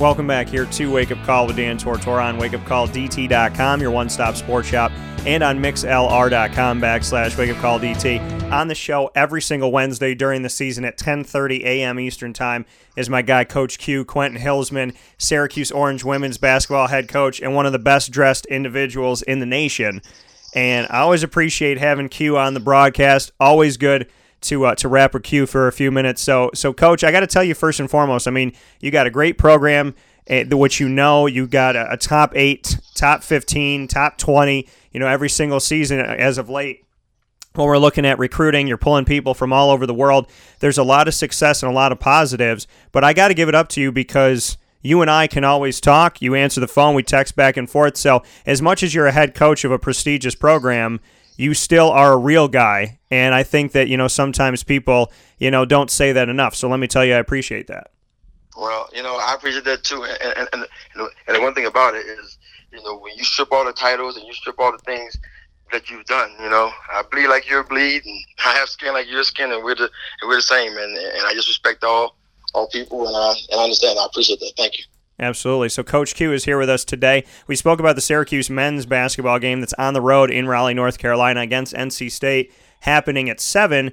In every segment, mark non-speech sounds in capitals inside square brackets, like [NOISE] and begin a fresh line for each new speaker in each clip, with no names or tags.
Welcome back here to Wake Up Call with Dan Tortora on wakeupcalldt.com, your one-stop sports shop, and on mixlr.com backslash wakeupcalldt. On the show every single Wednesday during the season at 10.30 a.m. Eastern Time is my guy, Coach Q, Quentin Hillsman, Syracuse Orange women's basketball head coach, and one of the best-dressed individuals in the nation. And I always appreciate having Q on the broadcast. Always good to uh, to wrap with Q for a few minutes. So so coach, I got to tell you first and foremost. I mean, you got a great program, uh, which you know you got a, a, top eight, top fifteen, top twenty. You know every single season as of late. When we're looking at recruiting, you're pulling people from all over the world. There's a lot of success and a lot of positives, but I got to give it up to you because you and I can always talk. You answer the phone, we text back and forth. So, as much as you're a head coach of a prestigious program, you still are a real guy. And I think that, you know, sometimes people, you know, don't say that enough. So let me tell you, I appreciate that.
Well, you know, I appreciate that too. And, and, and, and the one thing about it is, you know, when you strip all the titles and you strip all the things that you've done, you know, I bleed like you're bleed and [LAUGHS] I have skin like your skin and we're the, and we're the same. And, and I just respect all all people, and I, and I understand. I appreciate that. Thank you.
Absolutely. So, Coach Q is here with us today. We spoke about the Syracuse men's basketball game that's on the road in Raleigh, North Carolina against NC State, happening at 7.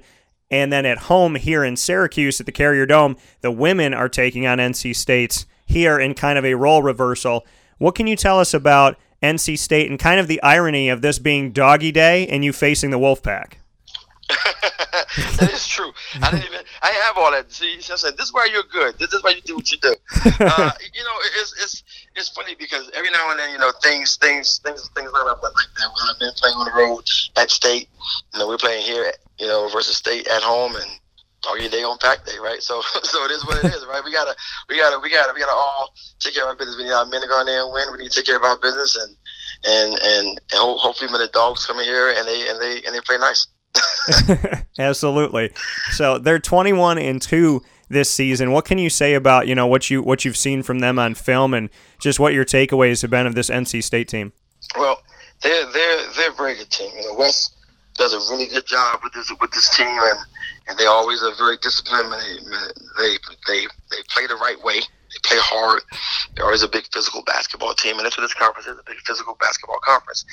And then at home here in Syracuse at the Carrier Dome, the women are taking on NC State here in kind of a role reversal. What can you tell us about NC State and kind of the irony of this being doggy day and you facing the Wolfpack? [LAUGHS]
that is true. I didn't even. I have all that. See, I said, "This is why you're good. This is why you do what you do." [LAUGHS] Uh, you know, it's it's it's funny because every now and then, you know, things things things things line up like that. When I've been playing on the road at state, you know, we're playing here, you know, versus state at home, and doggy day on pack day, right? So [LAUGHS] so it is what it is, right? We gotta we gotta we gotta we gotta all take care of our business. We need our men to go in there and win. We need to take care of our business and and and, and hopefully when the dogs come in here and they and they and they play nice. [LAUGHS]
Absolutely. So they're 21 and 2 this season. What can you say about, you know, what you what you've seen from them on film and just what your takeaways have been of this NC State team?
Well, they're they're they're a very good team. You know, Wes does a really good job with this with this team and and they always are very disciplined. They they they, they play the right way. They play hard. They're always a big physical basketball team, and that's what this conference is—a big physical basketball conference.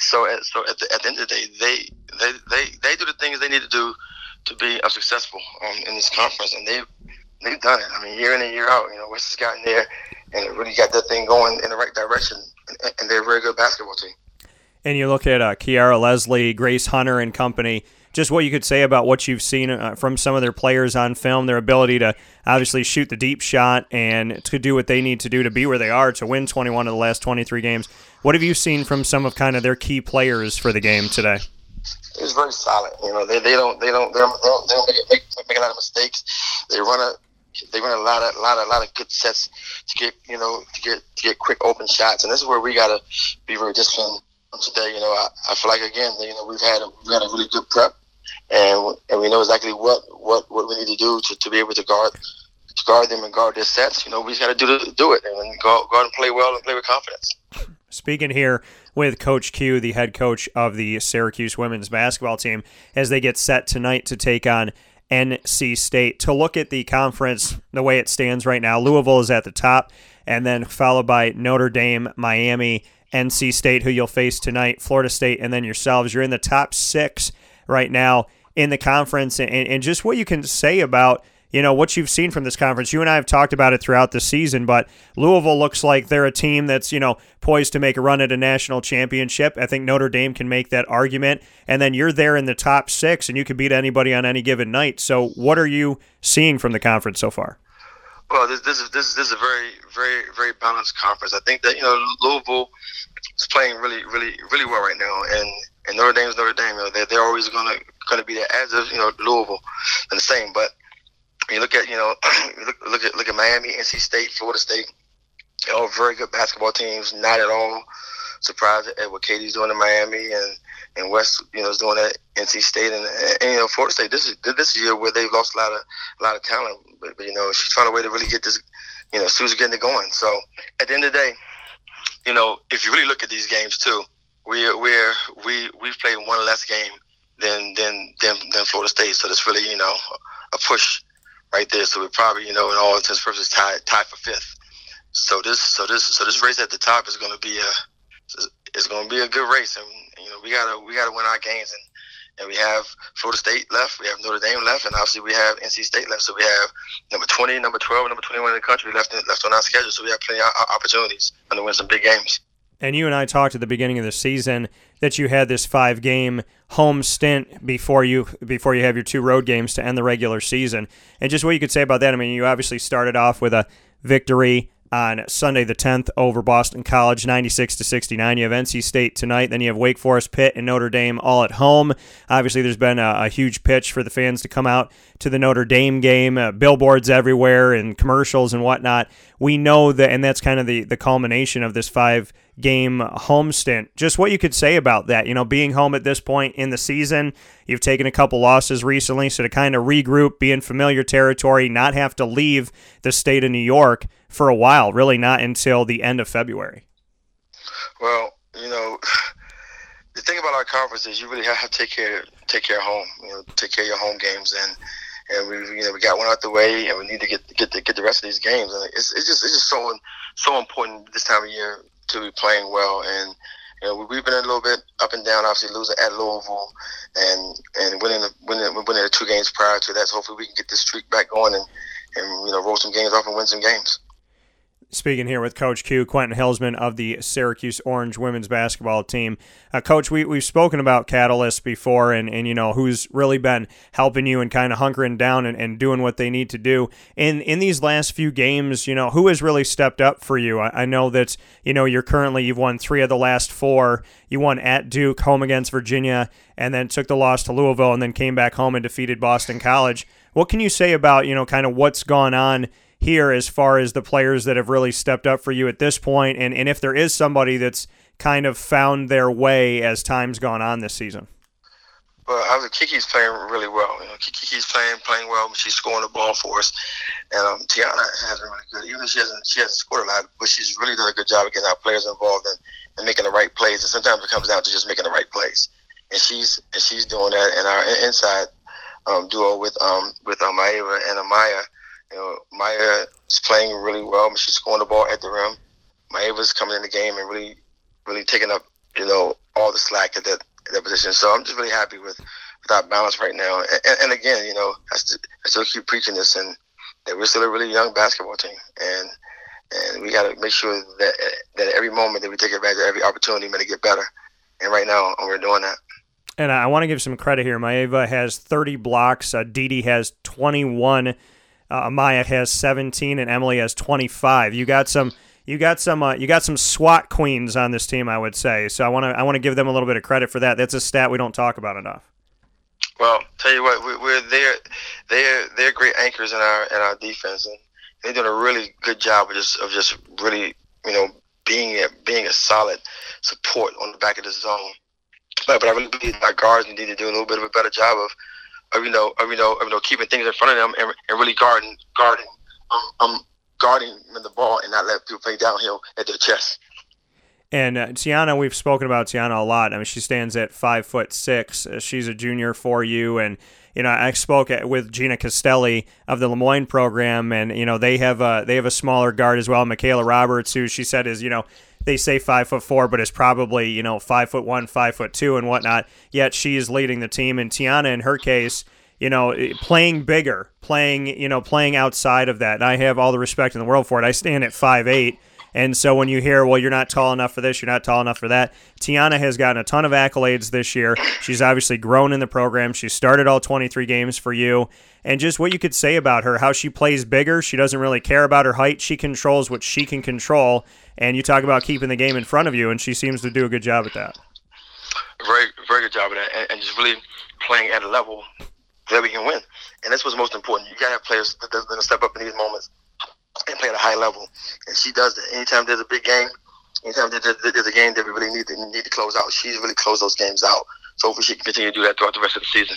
So, so at the, at the end of the day, they they they they do the things they need to do to be successful um, in this conference, and they've they've done it. I mean, year in and year out, you know, Wes has gotten there and really got that thing going in the right direction, and they're a very good basketball team.
And you look at uh, Kiara Leslie, Grace Hunter, and company just what you could say about what you've seen uh, from some of their players on film, their ability to obviously shoot the deep shot and to do what they need to do to be where they are to win 21 of the last 23 games. What have you seen from some of kind of their key players for the game today?
It's very solid. You know, they, they don't they don't they don't, they don't, make, make, make a lot of mistakes. They run a they run a lot of lot of lot of good sets to get you know to get to get quick open shots, and this is where we gotta be very disciplined today. You know, I, I feel like again, you know, we've had a, we had a really good prep and and we know exactly what what, what we need to do to, to be able to guard to guard them and guard their sets. You know, we just got to do do it and go go out and play well and play with confidence.
Speaking here with Coach Q, the head coach of the Syracuse women's basketball team, as they get set tonight to take on NC State. To look at the conference the way it stands right now, Louisville is at the top, and then followed by Notre Dame, Miami, NC State, who you'll face tonight, Florida State, and then yourselves. You're in the top six right now in the conference and, and just what you can say about you know what you've seen from this conference. You and I have talked about it throughout the season, but Louisville looks like they're a team that's you know poised to make a run at a national championship. I think Notre Dame can make that argument, and then you're there in the top six, and you can beat anybody on any given night. So, what are you seeing from the conference so far?
Well, this, this is this is this is a very very very balanced conference. I think that you know Louisville is playing really really really well right now, and and Notre Dame's Notre Dame. You know, they're, they're always gonna gonna be there as of you know Louisville and the same. But you look at you know [CLEARS THROAT] look look at look at Miami, NC State, Florida State. All very good basketball teams. Not at all surprised at what Katie's doing in Miami and and Wes, you know, is doing at NC State and, and, and you know Florida State. This is this year where they've lost a lot of a lot of talent, but, but you know she's found a way to really get this. You know, Sue's getting it going. So at the end of the day, you know, if you really look at these games too, we're we're we we've played one less game than than than, than Florida State. So that's really you know a push right there. So we're probably you know in all intents and purposes tied tied for fifth. So this so this so this race at the top is going to be a it's going to be a good race, and you know we gotta we gotta win our games and. And we have Florida State left, we have Notre Dame left, and obviously we have NC State left. So we have number 20, number 12, number 21 in the country left left on our schedule. So we have plenty of opportunities and to win some big games.
And you and I talked at the beginning of the season that you had this five game home stint before you before you have your two road games to end the regular season. And just what you could say about that. I mean, you obviously started off with a victory on Sunday the 10th over Boston College 96 to 69. You have NC State tonight, then you have Wake Forest, Pitt, and Notre Dame all at home. Obviously, there's been a, a huge pitch for the fans to come out to the Notre Dame game, uh, billboards everywhere and commercials and whatnot. We know that, and that's kind of the, the culmination of this five game home stint. Just what you could say about that. You know, being home at this point in the season, you've taken a couple losses recently, so to kind of regroup, be in familiar territory, not have to leave the state of New York for a while, really not until the end of February.
Well, you know, [SIGHS] the thing about our conference is you really have to take care take care of home. You know, take care of your home games and and we you know we got one out the way and we need to get get the, get the rest of these games and it's, it's just it's just so so important this time of year to be playing well. And you know, we've been a little bit up and down. Obviously, losing at Louisville and and winning the, winning winning the two games prior to that. So hopefully, we can get this streak back going and and you know roll some games off and win some games
speaking here with Coach Q, Quentin Hillsman of the Syracuse Orange women's basketball team. Uh, Coach, we, we've spoken about Catalyst before and, and, you know, who's really been helping you and kind of hunkering down and, and doing what they need to do. In, in these last few games, you know, who has really stepped up for you? I, I know that, you know, you're currently, you've won three of the last four. You won at Duke, home against Virginia, and then took the loss to Louisville and then came back home and defeated Boston College. What can you say about, you know, kind of what's gone on here as far as the players that have really stepped up for you at this point, and, and if there is somebody that's kind of found their way as time's gone on this season?
Well, I was, Kiki's playing really well. You know, Kiki's playing playing well. She's scoring the ball for us, and um, Tiana has been really good. Even she hasn't she hasn't scored a lot, but she's really done a good job of getting our players involved and, and making the right plays. And sometimes it comes down to just making the right plays, and she's and she's doing that. And our inside um, duo with um with um, Maeva and Amaya you know, Maya is playing really well. She's scoring the ball at the rim. Maeva's coming in the game and really, really taking up, you know, all the slack at that, at that position. So I'm just really happy with, with our balance right now. And, and again, you know, I still, I still keep preaching this, and that we're still a really young basketball team, and and we got to make sure that that every moment that we take advantage of every opportunity to get better. And right now, we're doing that.
And I want to give some credit here. Maeva has 30 blocks. Uh, Didi has 21 uh, Amaya has 17 and Emily has 25. You got some you got some uh, you got some SWAT queens on this team, I would say. So I want to I want to give them a little bit of credit for that. That's a stat we don't talk about enough.
Well, tell you what, we're they're they're they're great anchors in our in our defense, and they're doing a really good job of just of just really you know being a, being a solid support on the back of the zone. But, but I really believe our guards need to do a little bit of a better job of of you know, of you know, of, you know, keeping things in front of them and, and really guarding, guarding, um, um, guarding the ball and not let people play downhill at their chest.
And uh, Tiana, we've spoken about Tiana a lot. I mean, she stands at five foot six. Uh, she's a junior for you, and you know, I spoke with Gina Castelli of the Le Moyne program, and you know, they have a they have a smaller guard as well, Michaela Roberts, who she said is you know they say five foot four, but is probably you know five foot one, five foot two, and whatnot. Yet she is leading the team, and Tiana, in her case, you know, playing bigger, playing you know, playing outside of that. And I have all the respect in the world for it. I stand at five eight. And so when you hear, well, you're not tall enough for this, you're not tall enough for that, Tiana has gotten a ton of accolades this year. She's obviously grown in the program. She started all 23 games for you. And just what you could say about her, how she plays bigger. She doesn't really care about her height. She controls what she can control. And you talk about keeping the game in front of you, and she seems to do a good job at that.
Very, very good job at that, and, and just really playing at a level that we can win. And that's what's most important. You got to have players that going to step up in these moments and play at a high level. And she does that. Anytime there's a big game, anytime there's, a game that we really need to need to close out, she's really closed those games out. So hopefully she can continue to do that throughout the rest of the season.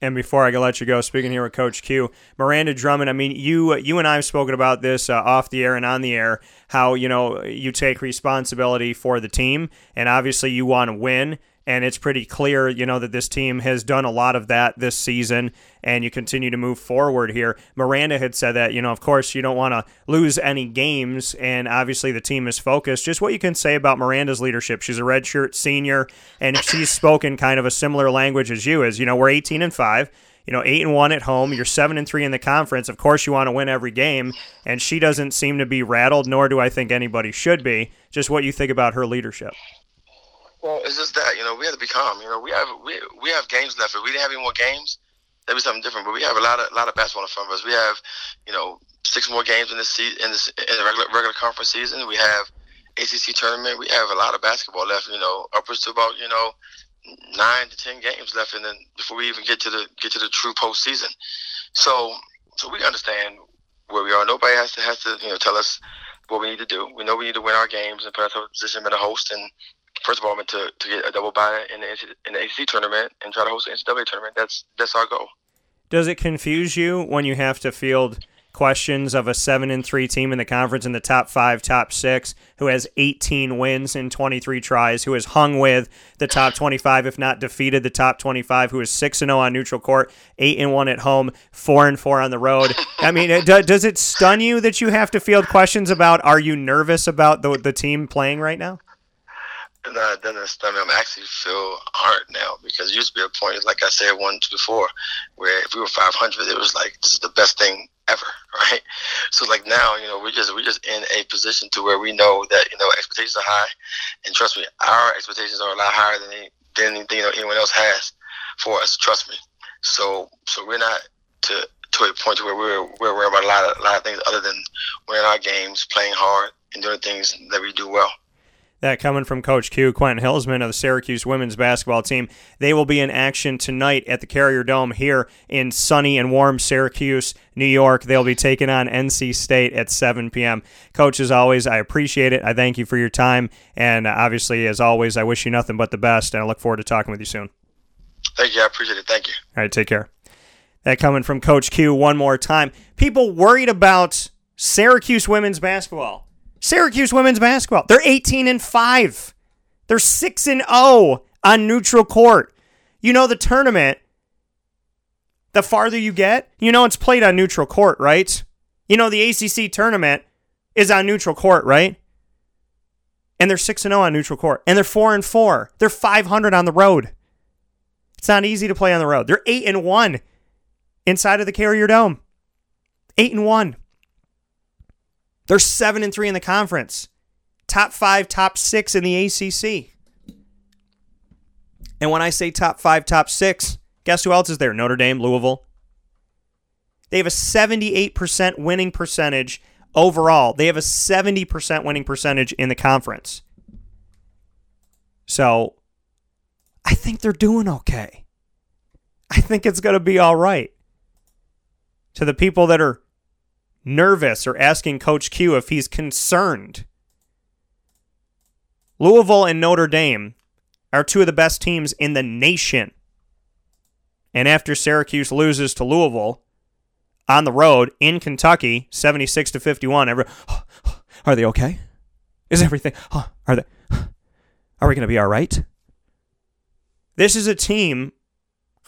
And before I let you go, speaking here with Coach Q, Miranda Drummond. I mean, you you and I have spoken about this uh, off the air and on the air. How you know you take responsibility for the team, and obviously you want to win and it's pretty clear, you know, that this team has done a lot of that this season, and you continue to move forward here. Miranda had said that, you know, of course, you don't want to lose any games, and obviously the team is focused. Just what you can say about Miranda's leadership. She's a redshirt senior, and she's spoken kind of a similar language as you is. You know, we're 18 and five you know, eight and one at home. You're seven and three in the conference. Of course, you want to win every game, and she doesn't seem to be rattled, nor do I think anybody should be. Just what you think about her leadership.
Well, it's just that you know we have to be calm. You know we have we we have games left. If we didn't have any more games, that'd be something different. But we have a lot of lot of basketball in front of us. We have you know six more games in this se- in this in the regular regular conference season. We have ACC tournament. We have a lot of basketball left. You know, upwards to about you know nine to ten games left, and then before we even get to the get to the true postseason. So so we understand where we are. Nobody has to has to you know tell us what we need to do. We know we need to win our games and put ourselves in a position to host and first of all, I to, to get a double bye in the, in the ACC tournament and try to host the NCAA tournament. That's that's our goal.
Does it confuse you when you have to field questions of a seven and three team in the conference in the top five, top six, who has 18 wins in 23 tries, who has hung with the top 25, if not defeated the top 25, who is six and zero oh on neutral court, eight and one at home, four and four on the road? I mean, does it stun you that you have to field questions about? Are you nervous about the the team playing right now?
And uh, then it's, I mean, I'm actually feel hard now because it used to be a point, like I said once before, where if we were 500, it was like this is the best thing ever, [LAUGHS] right? So like now, you know, we're just we're just in a position to where we know that you know expectations are high, and trust me, our expectations are a lot higher than any, than anything you know, anyone else has for us. Trust me. So so we're not to to a point where we're we're worried about a lot of a lot of things other than winning our games, playing hard, and doing things that we do well.
That coming from Coach Q, Quentin Hillsman of the Syracuse women's basketball team. They will be in action tonight at the Carrier Dome here in sunny and warm Syracuse, New York. They'll be taking on NC State at 7 p.m. Coach, as always, I appreciate it. I thank you for your time. And uh, obviously, as always, I wish you nothing but the best. And I look forward to talking with you soon.
Thank you. I appreciate it. Thank you.
All right, take care. That coming from Coach Q one more time. People worried about Syracuse women's basketball. Syracuse women's basketball. They're 18 and 5. They're 6 and 0 on neutral court. You know the tournament the farther you get, you know it's played on neutral court, right? You know the ACC tournament is on neutral court, right? And they're 6 and 0 on neutral court. And they're 4 and 4. They're 500 on the road. It's not easy to play on the road. They're 8 and 1 inside of the Carrier Dome. 8 and 1. They're seven and three in the conference, top five, top six in the ACC. And when I say top five, top six, guess who else is there? Notre Dame, Louisville. They have a 78% winning percentage overall. They have a 70% winning percentage in the conference. So I think they're doing okay. I think it's going to be all right. To the people that are nervous or asking Coach Q if he's concerned. Louisville and Notre Dame are two of the best teams in the nation. And after Syracuse loses to Louisville on the road in Kentucky, 76 to 51, every, [SIGHS] are they okay? Is everything [SIGHS] are they [SIGHS] are we going to be all right? This is a team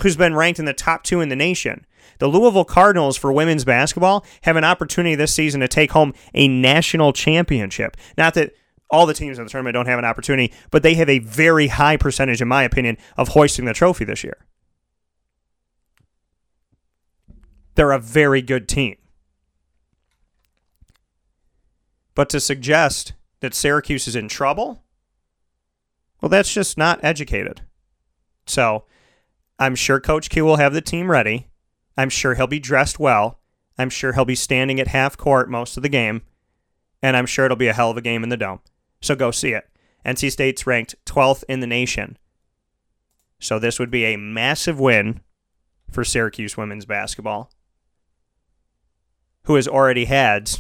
who's been ranked in the top 2 in the nation. The Louisville Cardinals for women's basketball have an opportunity this season to take home a national championship. Not that all the teams in the tournament don't have an opportunity, but they have a very high percentage, in my opinion, of hoisting the trophy this year. They're a very good team. But to suggest that Syracuse is in trouble, well, that's just not educated. So I'm sure Coach Q will have the team ready. I'm sure he'll be dressed well. I'm sure he'll be standing at half court most of the game. And I'm sure it'll be a hell of a game in the dome. So go see it. NC State's ranked 12th in the nation. So this would be a massive win for Syracuse women's basketball, who has already had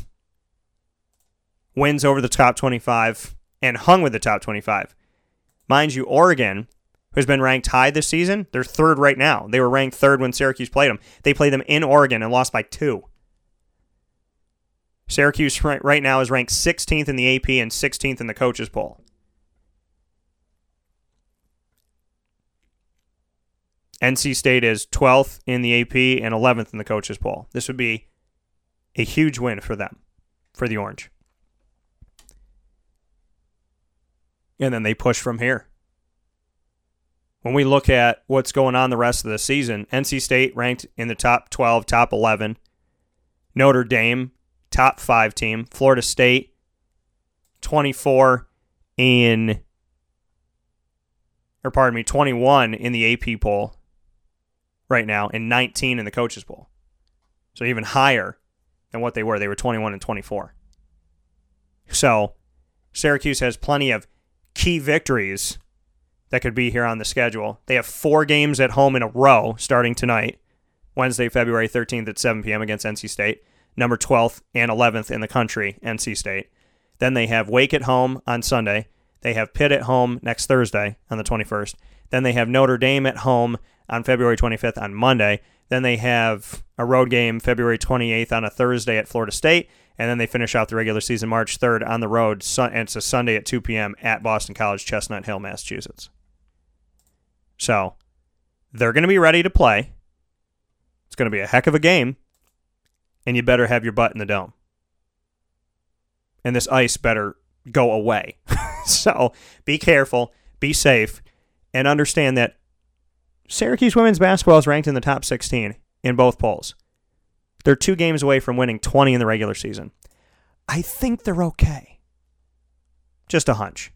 wins over the top 25 and hung with the top 25. Mind you, Oregon, who's been ranked high this season, they're third right now. They were ranked third when Syracuse played them. They played them in Oregon and lost by two. Syracuse right now is ranked 16th in the AP and 16th in the coaches poll. NC State is 12th in the AP and 11th in the coaches poll. This would be a huge win for them, for the Orange. And then they push from here. When we look at what's going on the rest of the season, NC State ranked in the top 12, top 11. Notre Dame, top 5 team. Florida State, 24 in, or pardon me, 21 in the AP poll right now and 19 in the coaches poll. So even higher than what they were. They were 21 and 24. So Syracuse has plenty of key victories that could be here on the schedule. They have four games at home in a row starting tonight, Wednesday, February 13th at 7 p.m. against NC State, number 12th and 11th in the country, NC State. Then they have Wake at home on Sunday. They have Pitt at home next Thursday on the 21st. Then they have Notre Dame at home on February 25th on Monday. Then they have a road game February 28th on a Thursday at Florida State. And then they finish out the regular season March 3rd on the road. And it's a Sunday at 2 p.m. at Boston College, Chestnut Hill, Massachusetts. So they're going to be ready to play. It's going to be a heck of a game. And you better have your butt in the dome. And this ice better go away. [LAUGHS] so be careful, be safe, and understand that Syracuse women's basketball is ranked in the top 16 in both polls. They're two games away from winning 20 in the regular season. I think they're okay. Just a hunch.